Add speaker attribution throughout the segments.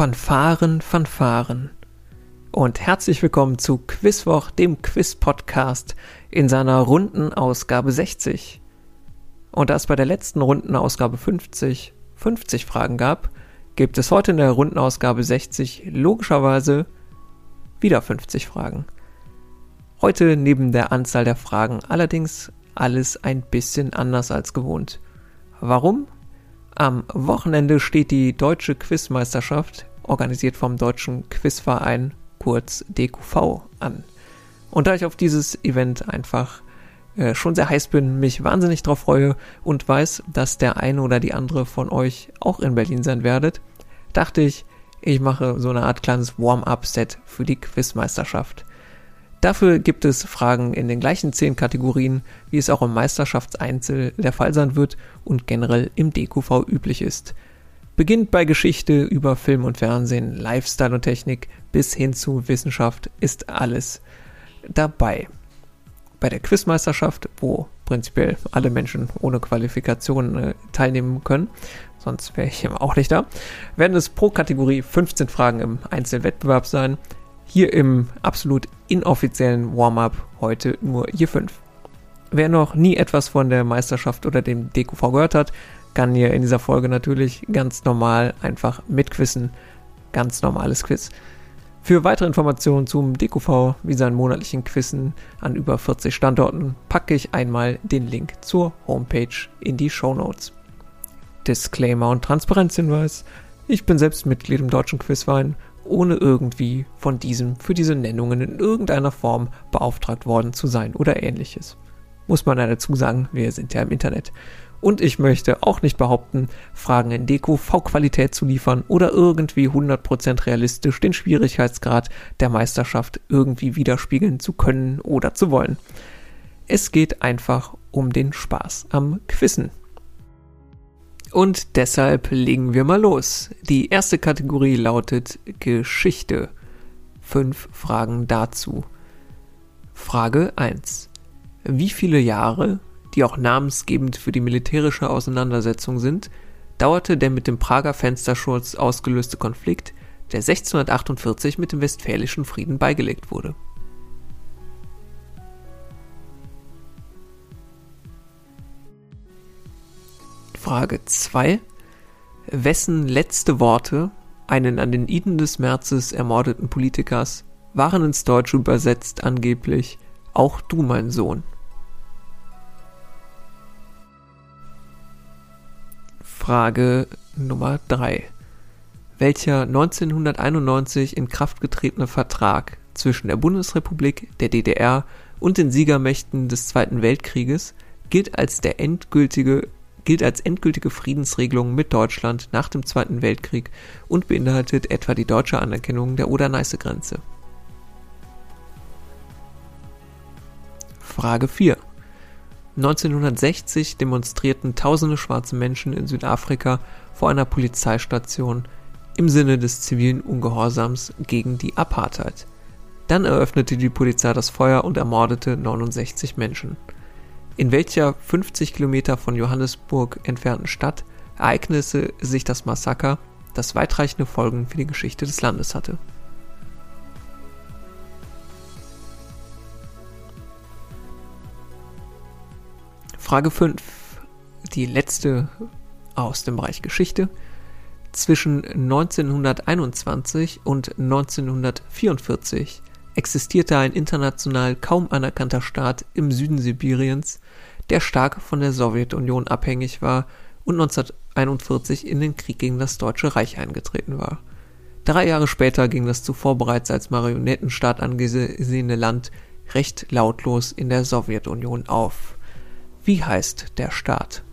Speaker 1: Fanfaren, Fanfaren. Und herzlich willkommen zu Quizwoch, dem Quiz-Podcast in seiner runden Ausgabe 60. Und da es bei der letzten runden Ausgabe 50 50 Fragen gab, gibt es heute in der runden Ausgabe 60 logischerweise wieder 50 Fragen. Heute neben der Anzahl der Fragen allerdings alles ein bisschen anders als gewohnt. Warum? Am Wochenende steht die Deutsche Quizmeisterschaft, organisiert vom Deutschen Quizverein, kurz DQV, an. Und da ich auf dieses Event einfach äh, schon sehr heiß bin, mich wahnsinnig drauf freue und weiß, dass der eine oder die andere von euch auch in Berlin sein werdet, dachte ich, ich mache so eine Art kleines Warm-up-Set für die Quizmeisterschaft. Dafür gibt es Fragen in den gleichen zehn Kategorien, wie es auch im Meisterschaftseinzel der Fall sein wird und generell im DQV üblich ist. Beginnt bei Geschichte über Film und Fernsehen, Lifestyle und Technik bis hin zu Wissenschaft ist alles dabei. Bei der Quizmeisterschaft, wo prinzipiell alle Menschen ohne Qualifikation äh, teilnehmen können, sonst wäre ich auch nicht da, werden es pro Kategorie 15 Fragen im Einzelwettbewerb sein. Hier im absolut inoffiziellen Warm-up heute nur je 5. Wer noch nie etwas von der Meisterschaft oder dem DQV gehört hat, kann hier in dieser Folge natürlich ganz normal einfach mitquissen. Ganz normales Quiz. Für weitere Informationen zum DQV wie seinen monatlichen Quizzen an über 40 Standorten packe ich einmal den Link zur Homepage in die Show Notes. Disclaimer und Transparenzhinweis. Ich bin selbst Mitglied im Deutschen Quizverein ohne irgendwie von diesem für diese Nennungen in irgendeiner Form beauftragt worden zu sein oder ähnliches. Muss man dazu sagen, wir sind ja im Internet. Und ich möchte auch nicht behaupten, Fragen in Deko V-Qualität zu liefern oder irgendwie 100% realistisch den Schwierigkeitsgrad der Meisterschaft irgendwie widerspiegeln zu können oder zu wollen. Es geht einfach um den Spaß am Quizzen. Und deshalb legen wir mal los. Die erste Kategorie lautet Geschichte. Fünf Fragen dazu. Frage 1. Wie viele Jahre, die auch namensgebend für die militärische Auseinandersetzung sind, dauerte der mit dem Prager Fensterschutz ausgelöste Konflikt, der 1648 mit dem Westfälischen Frieden beigelegt wurde? Frage 2. Wessen letzte Worte, einen an den Iden des Märzes ermordeten Politikers, waren ins Deutsche übersetzt angeblich Auch du, mein Sohn? Frage Nummer 3. Welcher 1991 in Kraft getretene Vertrag zwischen der Bundesrepublik, der DDR und den Siegermächten des Zweiten Weltkrieges gilt als der endgültige gilt als endgültige Friedensregelung mit Deutschland nach dem Zweiten Weltkrieg und beinhaltet etwa die deutsche Anerkennung der Oder-Neiße-Grenze. Frage 4. 1960 demonstrierten tausende schwarze Menschen in Südafrika vor einer Polizeistation im Sinne des zivilen Ungehorsams gegen die Apartheid. Dann eröffnete die Polizei das Feuer und ermordete 69 Menschen in welcher 50 Kilometer von Johannesburg entfernten Stadt ereignete sich das Massaker, das weitreichende Folgen für die Geschichte des Landes hatte. Frage 5. Die letzte aus dem Bereich Geschichte. Zwischen 1921 und 1944 existierte ein international kaum anerkannter Staat im Süden Sibiriens, der stark von der Sowjetunion abhängig war und 1941 in den Krieg gegen das Deutsche Reich eingetreten war. Drei Jahre später ging das zuvor bereits als Marionettenstaat angesehene Land recht lautlos in der Sowjetunion auf. Wie heißt der Staat?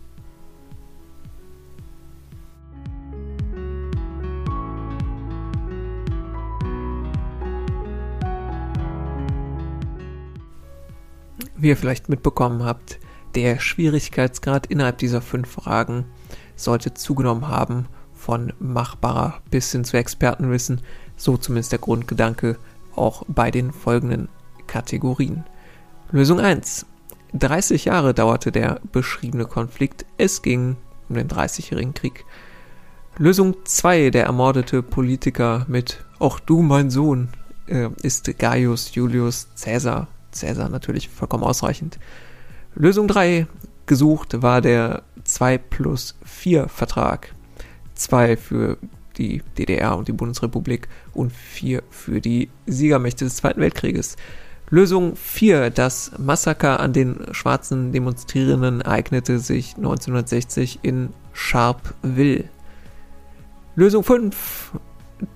Speaker 1: Wie ihr vielleicht mitbekommen habt, der Schwierigkeitsgrad innerhalb dieser fünf Fragen sollte zugenommen haben von machbarer bis hin zu Expertenwissen, so zumindest der Grundgedanke auch bei den folgenden Kategorien. Lösung 1. 30 Jahre dauerte der beschriebene Konflikt. Es ging um den Dreißigjährigen Krieg. Lösung 2, der ermordete Politiker mit Auch du, mein Sohn, äh, ist Gaius Julius Caesar. Caesar natürlich vollkommen ausreichend. Lösung 3, gesucht war der 2 plus 4 Vertrag. 2 für die DDR und die Bundesrepublik und 4 für die Siegermächte des Zweiten Weltkrieges. Lösung 4. Das Massaker an den schwarzen Demonstrierenden ereignete sich 1960 in Sharpeville. Lösung 5.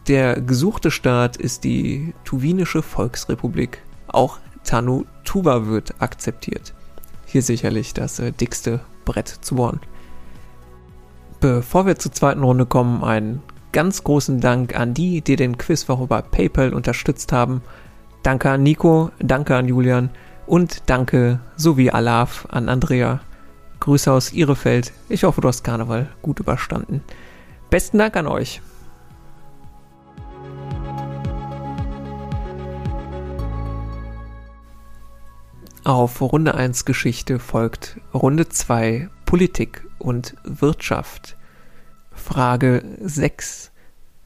Speaker 1: Der gesuchte Staat ist die Tuwinische Volksrepublik. Auch Tanu Tuba wird akzeptiert. Hier sicherlich das äh, dickste Brett zu bohren. Bevor wir zur zweiten Runde kommen, einen ganz großen Dank an die, die den Quizwoch über PayPal unterstützt haben. Danke an Nico, danke an Julian und danke sowie Alaf an Andrea. Grüße aus Ihrefeld. Ich hoffe, du hast Karneval gut überstanden. Besten Dank an euch. Auf Runde 1 Geschichte folgt Runde 2 Politik und Wirtschaft. Frage 6.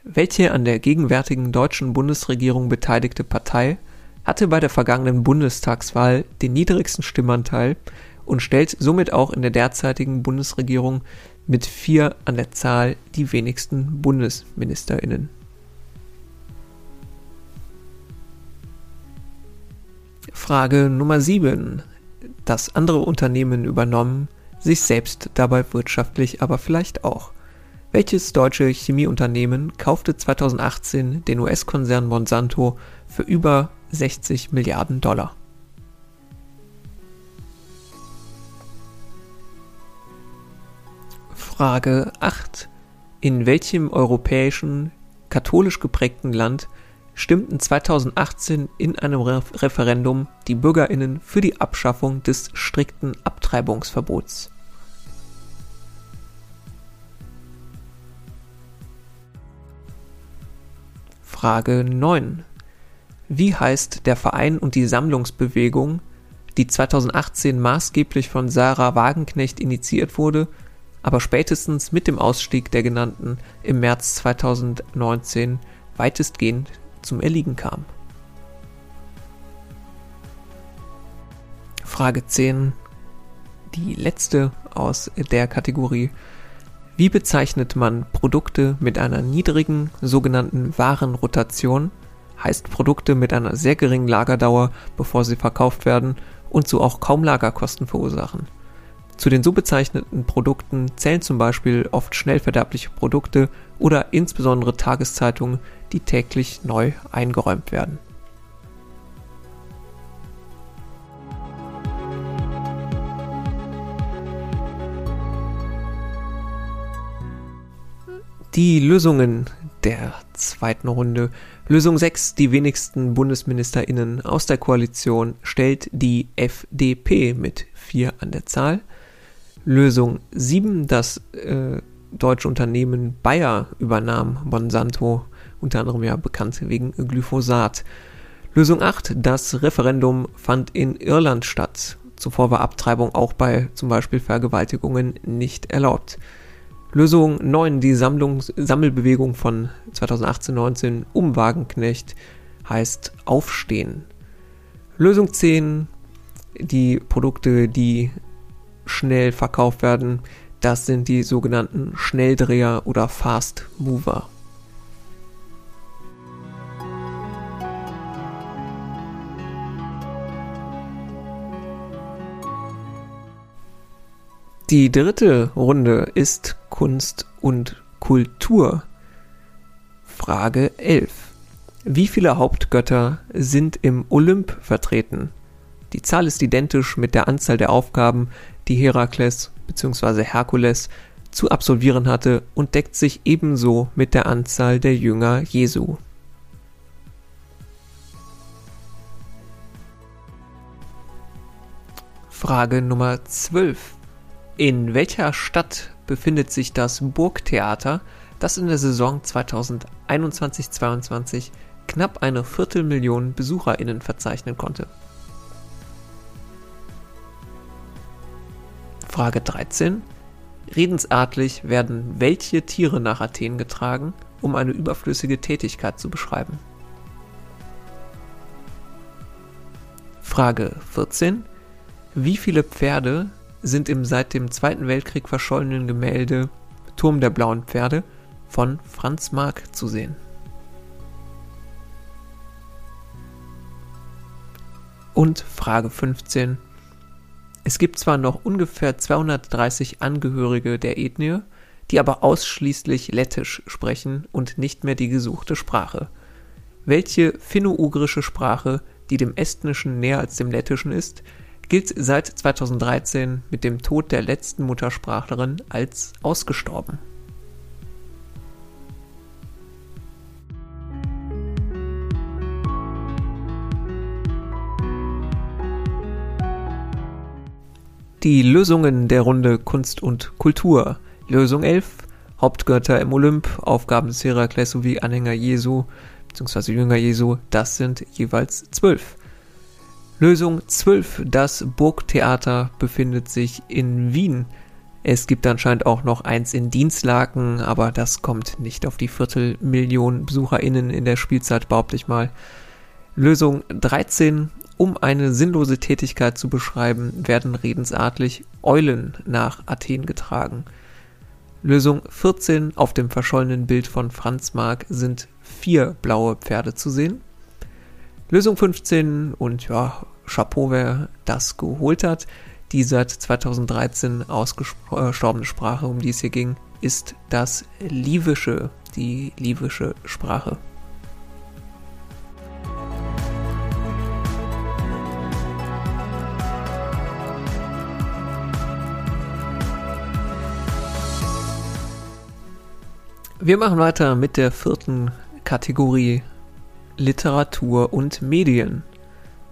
Speaker 1: Welche an der gegenwärtigen deutschen Bundesregierung beteiligte Partei hatte bei der vergangenen Bundestagswahl den niedrigsten Stimmanteil und stellt somit auch in der derzeitigen Bundesregierung mit vier an der Zahl die wenigsten BundesministerInnen. Frage Nummer 7. Das andere Unternehmen übernommen, sich selbst dabei wirtschaftlich aber vielleicht auch. Welches deutsche Chemieunternehmen kaufte 2018 den US-Konzern Monsanto für über 60 Milliarden Dollar? Frage 8. In welchem europäischen, katholisch geprägten Land stimmten 2018 in einem Re Referendum die Bürgerinnen für die Abschaffung des strikten Abtreibungsverbots? Frage 9. Wie heißt der Verein und die Sammlungsbewegung, die 2018 maßgeblich von Sarah Wagenknecht initiiert wurde aber spätestens mit dem Ausstieg der genannten im März 2019 weitestgehend zum Erliegen kam. Frage 10, die letzte aus der Kategorie. Wie bezeichnet man Produkte mit einer niedrigen sogenannten Warenrotation, heißt Produkte mit einer sehr geringen Lagerdauer, bevor sie verkauft werden und so auch kaum Lagerkosten verursachen? Zu den so bezeichneten Produkten zählen zum Beispiel oft schnell verderbliche Produkte oder insbesondere Tageszeitungen, die täglich neu eingeräumt werden. Die Lösungen der zweiten Runde. Lösung 6, die wenigsten BundesministerInnen aus der Koalition, stellt die FDP mit 4 an der Zahl. Lösung 7, das äh, deutsche Unternehmen Bayer übernahm Monsanto, unter anderem ja bekannt wegen Glyphosat. Lösung 8, das Referendum fand in Irland statt. Zuvor war Abtreibung auch bei zum Beispiel Vergewaltigungen nicht erlaubt. Lösung 9, die Sammlung, Sammelbewegung von 2018-19 um Wagenknecht heißt Aufstehen. Lösung 10, die Produkte, die schnell verkauft werden. Das sind die sogenannten Schnelldreher oder Fast Mover. Die dritte Runde ist Kunst und Kultur. Frage 11. Wie viele Hauptgötter sind im Olymp vertreten? Die Zahl ist identisch mit der Anzahl der Aufgaben, die Herakles bzw. Herkules zu absolvieren hatte und deckt sich ebenso mit der Anzahl der Jünger Jesu. Frage Nummer 12. In welcher Stadt befindet sich das Burgtheater, das in der Saison 2021-22 knapp eine Viertelmillion BesucherInnen verzeichnen konnte? Frage 13. Redensartlich werden welche Tiere nach Athen getragen, um eine überflüssige Tätigkeit zu beschreiben? Frage 14. Wie viele Pferde sind im seit dem Zweiten Weltkrieg verschollenen Gemälde Turm der blauen Pferde von Franz Marc zu sehen? Und Frage 15. Es gibt zwar noch ungefähr 230 Angehörige der Ethnie, die aber ausschließlich Lettisch sprechen und nicht mehr die gesuchte Sprache. Welche finno-ugrische Sprache, die dem Estnischen näher als dem Lettischen ist, gilt seit 2013 mit dem Tod der letzten Muttersprachlerin als ausgestorben. Die Lösungen der Runde Kunst und Kultur. Lösung 11. Hauptgötter im Olymp, Aufgaben des Herakles sowie Anhänger Jesu bzw. Jünger Jesu, das sind jeweils 12. Lösung 12. Das Burgtheater befindet sich in Wien. Es gibt anscheinend auch noch eins in Dienstlaken, aber das kommt nicht auf die Viertelmillion BesucherInnen in der Spielzeit, behaupte ich mal. Lösung 13. Um eine sinnlose Tätigkeit zu beschreiben, werden redensartlich Eulen nach Athen getragen. Lösung 14 auf dem verschollenen Bild von Franz Marc sind vier blaue Pferde zu sehen. Lösung 15 und ja, Chapeau, wer das geholt hat. Die seit 2013 ausgestorbene Sprache, um die es hier ging, ist das Livische, die Livische Sprache. Wir machen weiter mit der vierten Kategorie Literatur und Medien.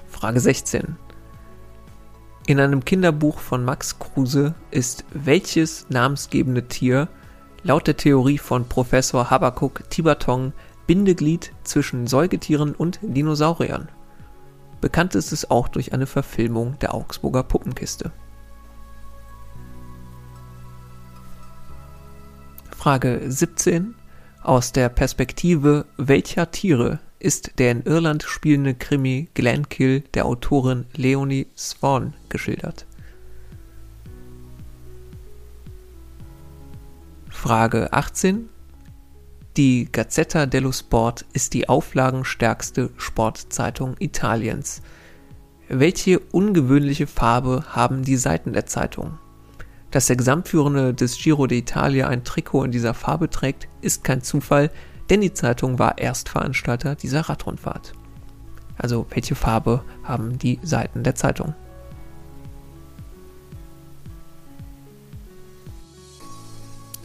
Speaker 1: Frage 16. In einem Kinderbuch von Max Kruse ist welches namensgebende Tier laut der Theorie von Professor Habakuk Tibatong Bindeglied zwischen Säugetieren und Dinosauriern? Bekannt ist es auch durch eine Verfilmung der Augsburger Puppenkiste. Frage 17. Aus der Perspektive welcher Tiere ist der in Irland spielende Krimi Glenkill der Autorin Leonie Swan geschildert? Frage 18. Die Gazzetta dello Sport ist die auflagenstärkste Sportzeitung Italiens. Welche ungewöhnliche Farbe haben die Seiten der Zeitung? Dass der Gesamtführende des Giro d'Italia ein Trikot in dieser Farbe trägt, ist kein Zufall, denn die Zeitung war Erstveranstalter dieser Radrundfahrt. Also welche Farbe haben die Seiten der Zeitung?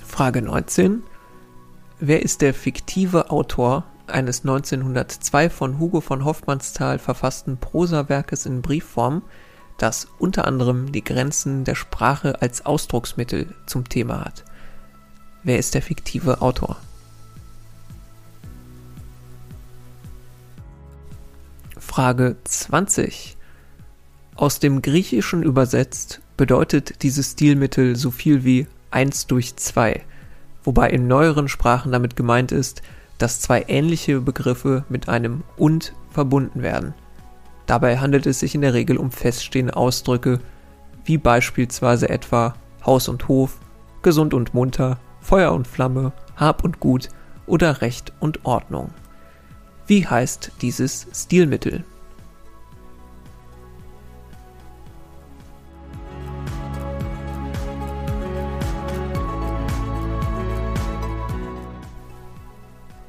Speaker 1: Frage 19. Wer ist der fiktive Autor eines 1902 von Hugo von Hoffmannsthal verfassten Prosawerkes in Briefform, das unter anderem die Grenzen der Sprache als Ausdrucksmittel zum Thema hat. Wer ist der fiktive Autor? Frage 20. Aus dem Griechischen übersetzt bedeutet dieses Stilmittel so viel wie 1 durch 2, wobei in neueren Sprachen damit gemeint ist, dass zwei ähnliche Begriffe mit einem und verbunden werden. Dabei handelt es sich in der Regel um feststehende Ausdrücke, wie beispielsweise etwa Haus und Hof, gesund und munter, Feuer und Flamme, Hab und Gut oder Recht und Ordnung. Wie heißt dieses Stilmittel?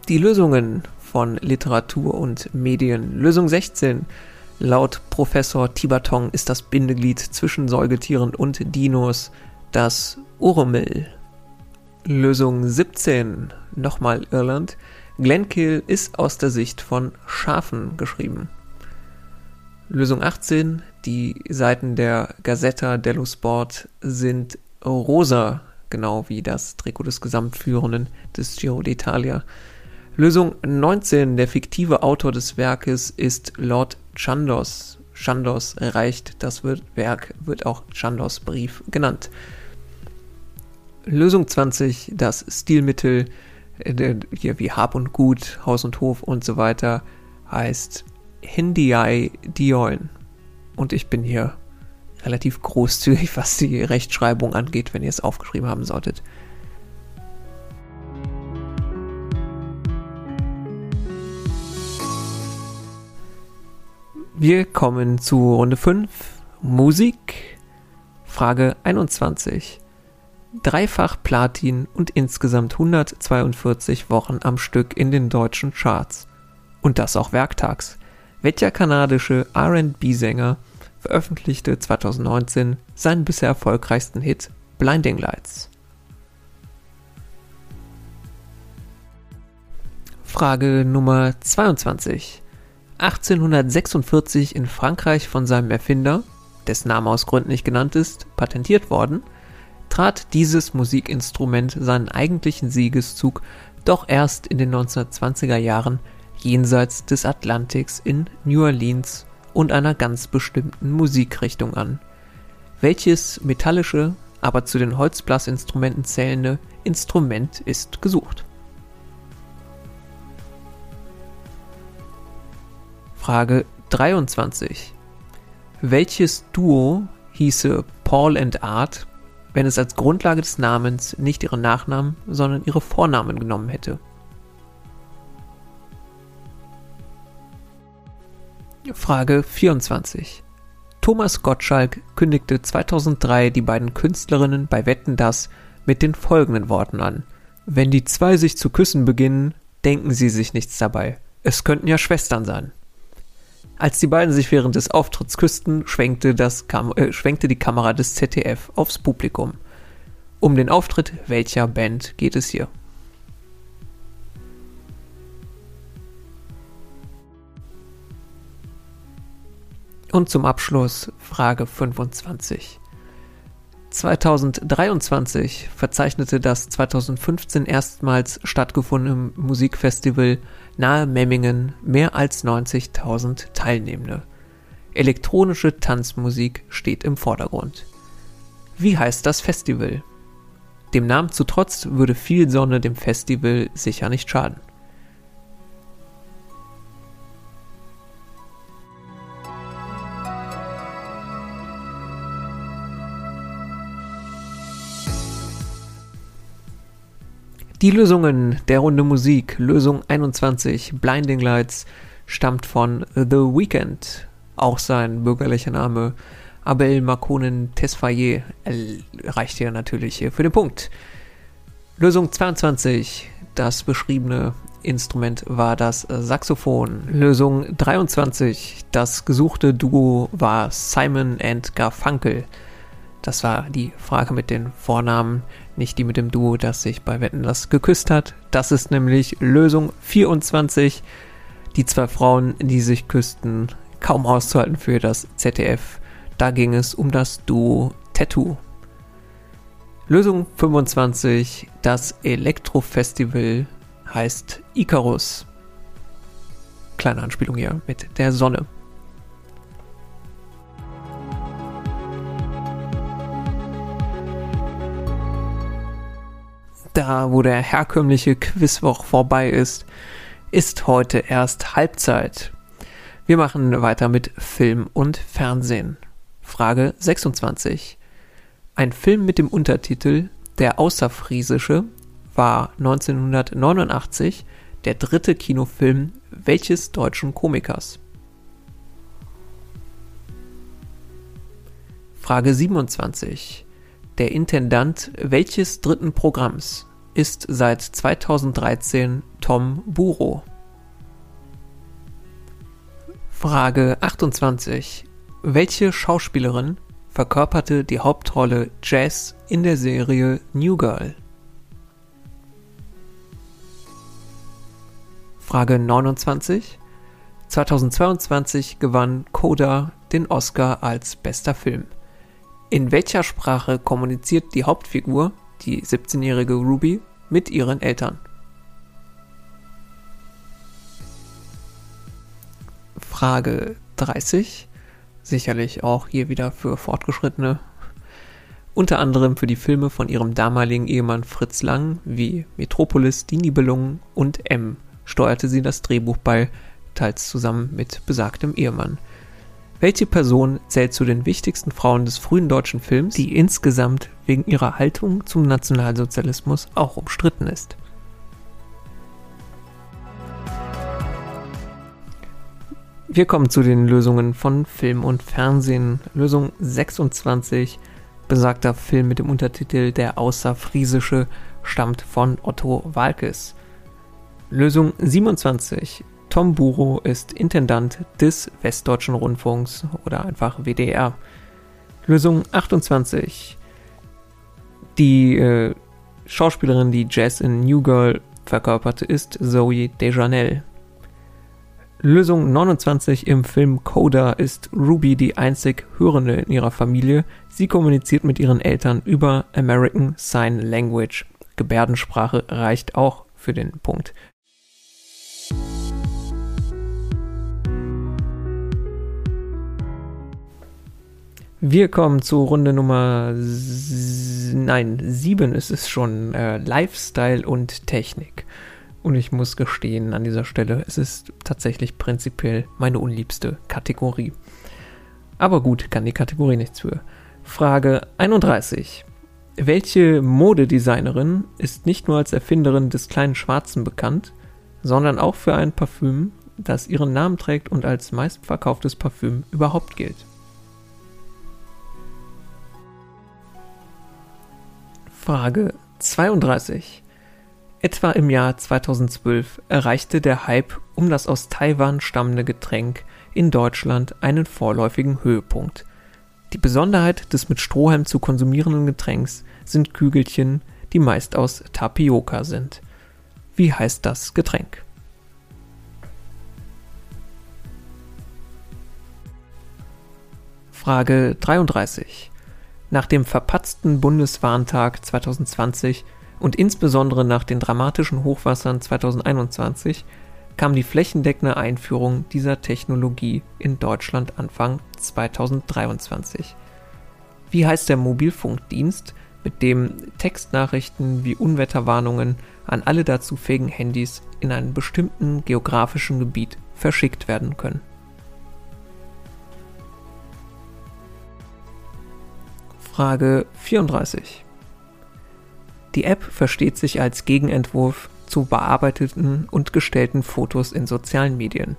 Speaker 1: Die Lösungen von Literatur und Medien. Lösung 16 Laut Professor Tibatong ist das Bindeglied zwischen Säugetieren und Dinos das Urmel. Lösung 17, nochmal Irland. Glenkill ist aus der Sicht von Schafen geschrieben. Lösung 18, die Seiten der Gazzetta dello Sport sind rosa, genau wie das Trikot des Gesamtführenden des Giro d'Italia. Lösung 19, der fiktive Autor des Werkes ist Lord Chandos. Chandos erreicht das Werk, wird auch Chandos Brief genannt. Lösung 20, das Stilmittel hier wie Hab und Gut, Haus und Hof und so weiter heißt Hindiai Dioin. Und ich bin hier relativ großzügig, was die Rechtschreibung angeht, wenn ihr es aufgeschrieben haben solltet. Wir kommen zu Runde 5. Musik. Frage 21. Dreifach Platin und insgesamt 142 Wochen am Stück in den deutschen Charts. Und das auch werktags. Welcher kanadische RB-Sänger veröffentlichte 2019 seinen bisher erfolgreichsten Hit Blinding Lights? Frage Nummer 22. 1846 in Frankreich von seinem Erfinder, dessen Name aus Gründen nicht genannt ist, patentiert worden, trat dieses Musikinstrument seinen eigentlichen Siegeszug doch erst in den 1920er Jahren jenseits des Atlantiks in New Orleans und einer ganz bestimmten Musikrichtung an. Welches metallische, aber zu den Holzblasinstrumenten zählende Instrument ist gesucht? Frage 23. Welches Duo hieße Paul and Art, wenn es als Grundlage des Namens nicht ihre Nachnamen, sondern ihre Vornamen genommen hätte? Frage 24. Thomas Gottschalk kündigte 2003 die beiden Künstlerinnen bei Wetten das mit den folgenden Worten an. Wenn die zwei sich zu küssen beginnen, denken sie sich nichts dabei. Es könnten ja Schwestern sein. Als die beiden sich während des Auftritts küssten, schwenkte, äh, schwenkte die Kamera des ZDF aufs Publikum. Um den Auftritt welcher Band geht es hier? Und zum Abschluss Frage 25. 2023 verzeichnete das 2015 erstmals stattgefundene Musikfestival nahe Memmingen mehr als 90.000 Teilnehmende. Elektronische Tanzmusik steht im Vordergrund. Wie heißt das Festival? Dem Namen zu trotz würde viel Sonne dem Festival sicher nicht schaden. Die Lösungen der Runde Musik. Lösung 21, Blinding Lights, stammt von The Weeknd. Auch sein bürgerlicher Name Abel Marconen Tesfaye reicht hier natürlich für den Punkt. Lösung 22, das beschriebene Instrument war das Saxophon. Lösung 23, das gesuchte Duo war Simon and Garfunkel. Das war die Frage mit den Vornamen, nicht die mit dem Duo, das sich bei Wetten das geküsst hat. Das ist nämlich Lösung 24. Die zwei Frauen, die sich küssten, kaum auszuhalten für das ZDF. Da ging es um das Duo Tattoo. Lösung 25. Das Elektrofestival heißt Icarus. Kleine Anspielung hier mit der Sonne. Da wo der herkömmliche Quizwoch vorbei ist, ist heute erst Halbzeit. Wir machen weiter mit Film und Fernsehen. Frage 26. Ein Film mit dem Untertitel Der Außerfriesische war 1989 der dritte Kinofilm welches deutschen Komikers? Frage 27. Der Intendant welches dritten Programms ist seit 2013 Tom Buro? Frage 28. Welche Schauspielerin verkörperte die Hauptrolle Jazz in der Serie New Girl? Frage 29. 2022 gewann Coda den Oscar als bester Film. In welcher Sprache kommuniziert die Hauptfigur, die 17-jährige Ruby, mit ihren Eltern? Frage 30. Sicherlich auch hier wieder für Fortgeschrittene. unter anderem für die Filme von ihrem damaligen Ehemann Fritz Lang wie Metropolis, Die Nibelungen und M steuerte sie das Drehbuch bei, teils zusammen mit besagtem Ehemann. Welche Person zählt zu den wichtigsten Frauen des frühen deutschen Films, die insgesamt wegen ihrer Haltung zum Nationalsozialismus auch umstritten ist? Wir kommen zu den Lösungen von Film und Fernsehen. Lösung 26 Besagter Film mit dem Untertitel Der Außerfriesische stammt von Otto Walkes. Lösung 27. Tom Buro ist Intendant des Westdeutschen Rundfunks oder einfach WDR. Lösung 28. Die äh, Schauspielerin, die Jazz in New Girl verkörperte, ist Zoe Dejanel. Lösung 29 im Film Coda ist Ruby die einzig Hörende in ihrer Familie. Sie kommuniziert mit ihren Eltern über American Sign Language. Gebärdensprache reicht auch für den Punkt. Wir kommen zu Runde Nummer nein, sieben ist es schon. Äh, Lifestyle und Technik. Und ich muss gestehen an dieser Stelle, es ist tatsächlich prinzipiell meine unliebste Kategorie. Aber gut, kann die Kategorie nichts für. Frage 31. Welche Modedesignerin ist nicht nur als Erfinderin des kleinen Schwarzen bekannt, sondern auch für ein Parfüm, das ihren Namen trägt und als meistverkauftes Parfüm überhaupt gilt? Frage 32. Etwa im Jahr 2012 erreichte der Hype um das aus Taiwan stammende Getränk in Deutschland einen vorläufigen Höhepunkt. Die Besonderheit des mit Strohhalm zu konsumierenden Getränks sind Kügelchen, die meist aus Tapioca sind. Wie heißt das Getränk? Frage 33. Nach dem verpatzten Bundeswarntag 2020 und insbesondere nach den dramatischen Hochwassern 2021 kam die flächendeckende Einführung dieser Technologie in Deutschland Anfang 2023. Wie heißt der Mobilfunkdienst, mit dem Textnachrichten wie Unwetterwarnungen an alle dazu fähigen Handys in einem bestimmten geografischen Gebiet verschickt werden können? Frage 34. Die App versteht sich als Gegenentwurf zu bearbeiteten und gestellten Fotos in sozialen Medien.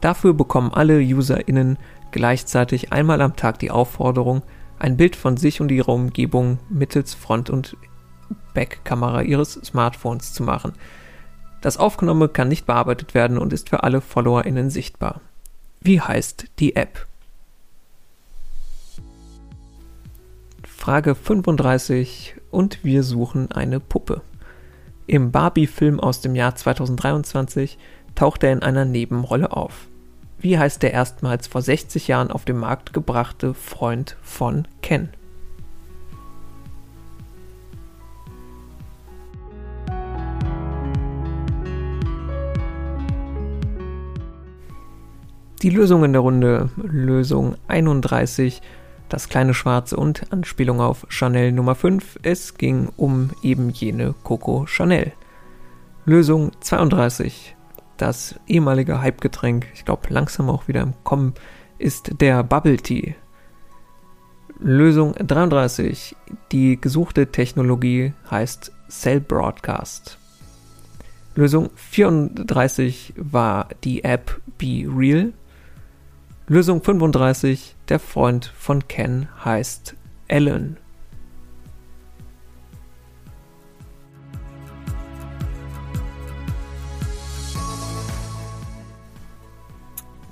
Speaker 1: Dafür bekommen alle UserInnen gleichzeitig einmal am Tag die Aufforderung, ein Bild von sich und ihrer Umgebung mittels Front- und Backkamera ihres Smartphones zu machen. Das Aufgenommene kann nicht bearbeitet werden und ist für alle FollowerInnen sichtbar. Wie heißt die App? Frage 35 und wir suchen eine Puppe. Im Barbie-Film aus dem Jahr 2023 taucht er in einer Nebenrolle auf. Wie heißt der erstmals vor 60 Jahren auf den Markt gebrachte Freund von Ken? Die Lösung in der Runde, Lösung 31, das kleine Schwarze und Anspielung auf Chanel Nummer 5. Es ging um eben jene Coco Chanel. Lösung 32. Das ehemalige Hypegetränk, ich glaube langsam auch wieder im Kommen, ist der Bubble Tea. Lösung 33. Die gesuchte Technologie heißt Cell Broadcast. Lösung 34 war die App Be Real. Lösung 35. Der Freund von Ken heißt Alan.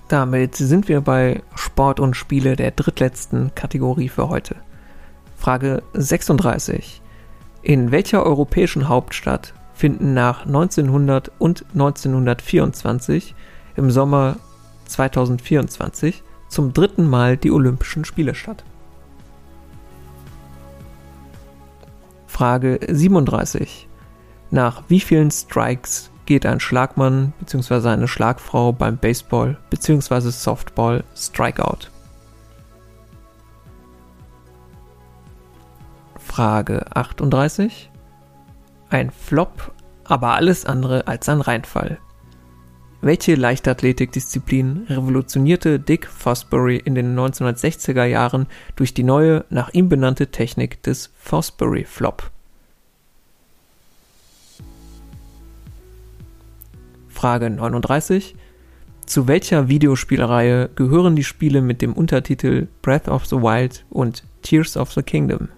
Speaker 1: Damit sind wir bei Sport und Spiele der drittletzten Kategorie für heute. Frage 36. In welcher europäischen Hauptstadt finden nach 1900 und 1924 im Sommer 2024 zum dritten Mal die Olympischen Spiele statt. Frage 37. Nach wie vielen Strikes geht ein Schlagmann bzw. eine Schlagfrau beim Baseball bzw. Softball Strikeout? Frage 38. Ein Flop, aber alles andere als ein Reinfall. Welche Leichtathletikdisziplin revolutionierte Dick Fosbury in den 1960er Jahren durch die neue, nach ihm benannte Technik des Fosbury Flop? Frage 39. Zu welcher Videospielreihe gehören die Spiele mit dem Untertitel Breath of the Wild und Tears of the Kingdom?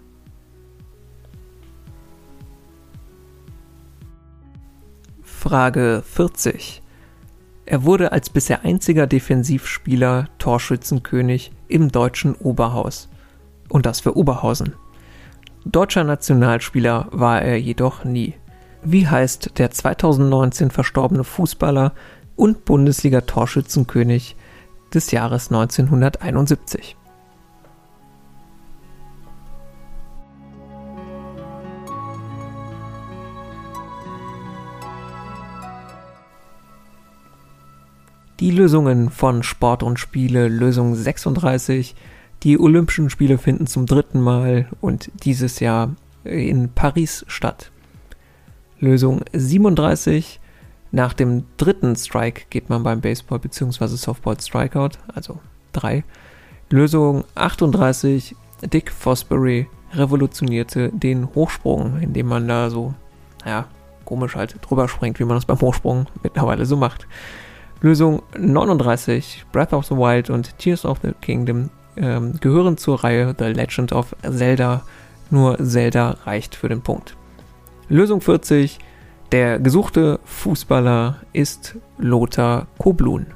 Speaker 1: Frage 40. Er wurde als bisher einziger Defensivspieler Torschützenkönig im deutschen Oberhaus. Und das für Oberhausen. Deutscher Nationalspieler war er jedoch nie. Wie heißt der 2019 verstorbene Fußballer und Bundesliga-Torschützenkönig des Jahres 1971? Die Lösungen von Sport und Spiele, Lösung 36. Die Olympischen Spiele finden zum dritten Mal und dieses Jahr in Paris statt. Lösung 37. Nach dem dritten Strike geht man beim Baseball bzw. Softball Strikeout, also 3. Lösung 38. Dick Fosbury revolutionierte den Hochsprung, indem man da so, ja, komisch halt drüber springt, wie man das beim Hochsprung mittlerweile so macht. Lösung 39, Breath of the Wild und Tears of the Kingdom ähm, gehören zur Reihe The Legend of Zelda. Nur Zelda reicht für den Punkt. Lösung 40, der gesuchte Fußballer ist Lothar Koblun.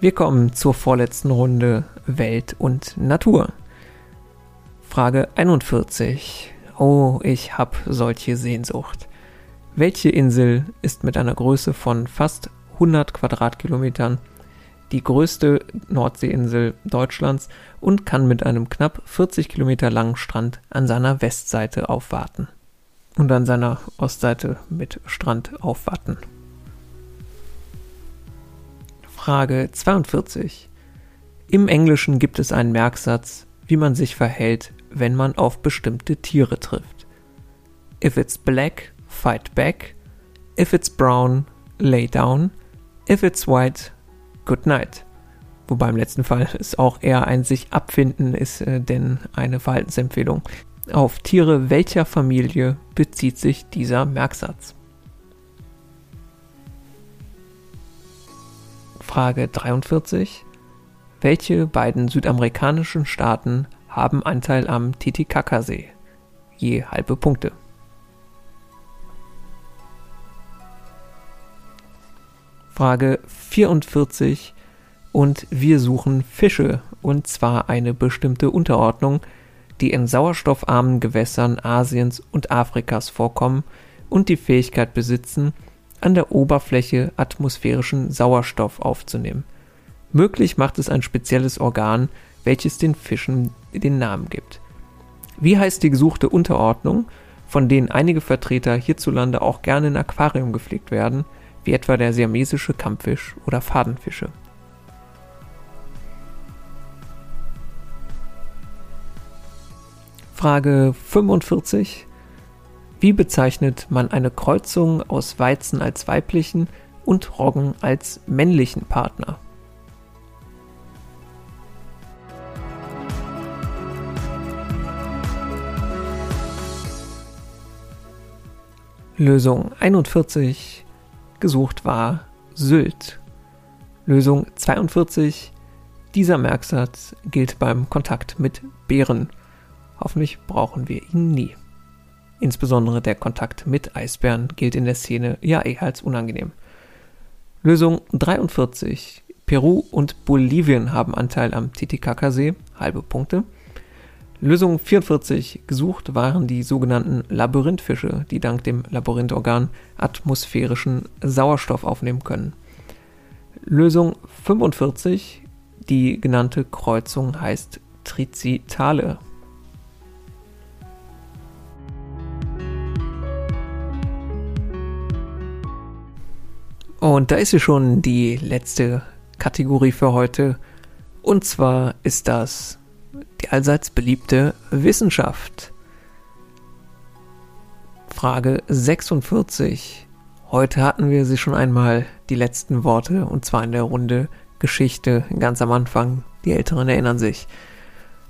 Speaker 1: Wir kommen zur vorletzten Runde Welt und Natur. Frage 41. Oh, ich hab solche Sehnsucht. Welche Insel ist mit einer Größe von fast 100 Quadratkilometern die größte Nordseeinsel Deutschlands und kann mit einem knapp 40 Kilometer langen Strand an seiner Westseite aufwarten und an seiner Ostseite mit Strand aufwarten. Frage 42. Im Englischen gibt es einen Merksatz, wie man sich verhält, wenn man auf bestimmte Tiere trifft. If it's black, fight back. If it's brown, lay down. If it's white, good night. Wobei im letzten Fall es auch eher ein sich abfinden ist, äh, denn eine Verhaltensempfehlung. Auf Tiere welcher Familie bezieht sich dieser Merksatz? Frage 43. Welche beiden südamerikanischen Staaten haben Anteil am Titicacasee, je halbe Punkte. Frage 44 und wir suchen Fische und zwar eine bestimmte Unterordnung, die in sauerstoffarmen Gewässern Asiens und Afrikas vorkommen und die Fähigkeit besitzen, an der Oberfläche atmosphärischen Sauerstoff aufzunehmen. Möglich macht es ein spezielles Organ, welches den Fischen den Namen gibt. Wie heißt die gesuchte Unterordnung, von denen einige Vertreter hierzulande auch gerne in Aquarium gepflegt werden, wie etwa der siamesische Kampffisch oder Fadenfische? Frage 45. Wie bezeichnet man eine Kreuzung aus Weizen als weiblichen und Roggen als männlichen Partner? Lösung 41 gesucht war Sylt. Lösung 42 dieser Merksatz gilt beim Kontakt mit Bären. Hoffentlich brauchen wir ihn nie. Insbesondere der Kontakt mit Eisbären gilt in der Szene ja eher als unangenehm. Lösung 43. Peru und Bolivien haben Anteil am Titicacasee, halbe Punkte. Lösung 44 gesucht waren die sogenannten Labyrinthfische, die dank dem Labyrinthorgan atmosphärischen Sauerstoff aufnehmen können. Lösung 45, die genannte Kreuzung heißt Trizitale. Und da ist sie schon die letzte Kategorie für heute. Und zwar ist das die allseits beliebte Wissenschaft. Frage 46. Heute hatten wir sie schon einmal, die letzten Worte, und zwar in der Runde Geschichte ganz am Anfang. Die Älteren erinnern sich.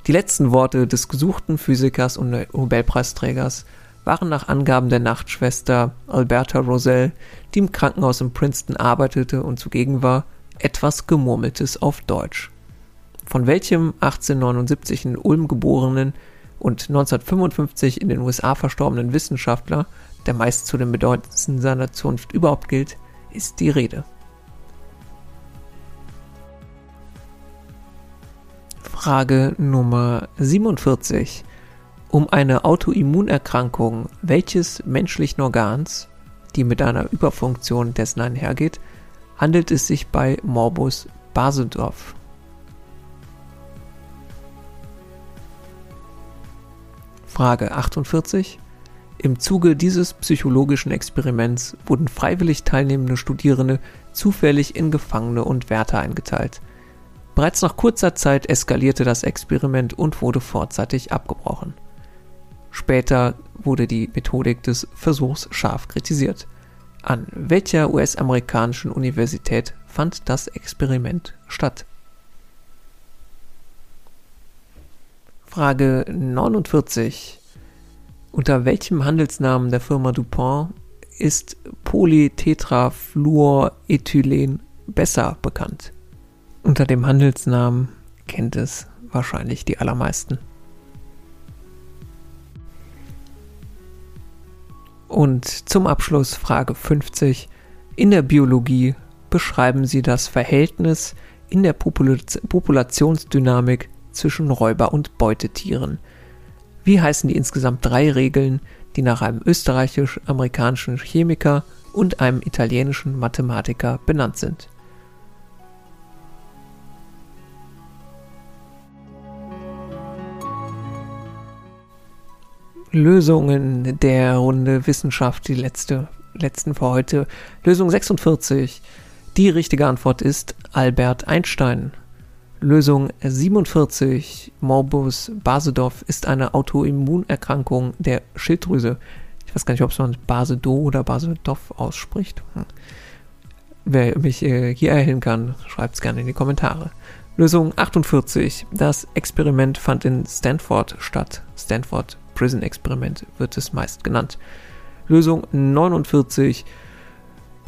Speaker 1: Die letzten Worte des gesuchten Physikers und Nobelpreisträgers waren nach Angaben der Nachtschwester Alberta Rosell, die im Krankenhaus in Princeton arbeitete und zugegen war, etwas Gemurmeltes auf Deutsch. Von welchem 1879 in Ulm geborenen und 1955 in den USA verstorbenen Wissenschaftler, der meist zu den bedeutendsten seiner Zunft überhaupt gilt, ist die Rede. Frage Nummer 47. Um eine Autoimmunerkrankung welches menschlichen Organs, die mit einer Überfunktion dessen einhergeht, handelt es sich bei Morbus Basedorf? Frage 48. Im Zuge dieses psychologischen Experiments wurden freiwillig teilnehmende Studierende zufällig in Gefangene und Wärter eingeteilt. Bereits nach kurzer Zeit eskalierte das Experiment und wurde vorzeitig abgebrochen. Später wurde die Methodik des Versuchs scharf kritisiert. An welcher US-amerikanischen Universität fand das Experiment statt? Frage 49. Unter welchem Handelsnamen der Firma DuPont ist Polytetrafluorethylen besser bekannt? Unter dem Handelsnamen kennt es wahrscheinlich die allermeisten. Und zum Abschluss Frage 50. In der Biologie beschreiben Sie das Verhältnis in der Popul Populationsdynamik zwischen Räuber- und Beutetieren. Wie heißen die insgesamt drei Regeln, die nach einem österreichisch-amerikanischen Chemiker und einem italienischen Mathematiker benannt sind? Lösungen der Runde Wissenschaft, die letzte, letzten für heute. Lösung 46. Die richtige Antwort ist Albert Einstein. Lösung 47. Morbus Basedorf ist eine Autoimmunerkrankung der Schilddrüse. Ich weiß gar nicht, ob es man Basedo oder Basedorf ausspricht. Hm. Wer mich äh, hier erhellen kann, schreibt es gerne in die Kommentare. Lösung 48. Das Experiment fand in Stanford statt. Stanford Prison Experiment wird es meist genannt. Lösung 49.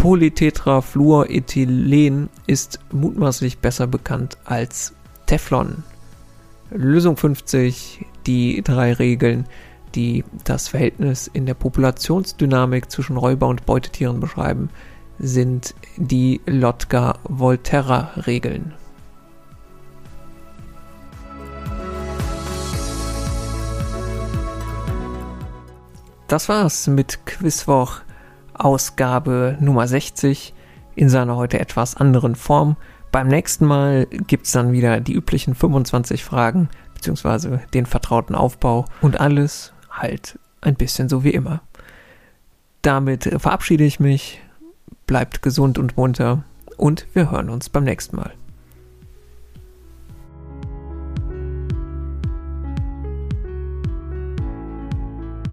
Speaker 1: Polytetrafluorethylen ist mutmaßlich besser bekannt als Teflon. Lösung 50. Die drei Regeln, die das Verhältnis in der Populationsdynamik zwischen Räuber- und Beutetieren beschreiben, sind die Lotka-Volterra-Regeln. Das war's mit Quizwoch Ausgabe Nummer 60 in seiner heute etwas anderen Form. Beim nächsten Mal gibt's dann wieder die üblichen 25 Fragen beziehungsweise den vertrauten Aufbau und alles halt ein bisschen so wie immer. Damit verabschiede ich mich, bleibt gesund und munter und wir hören uns beim nächsten Mal.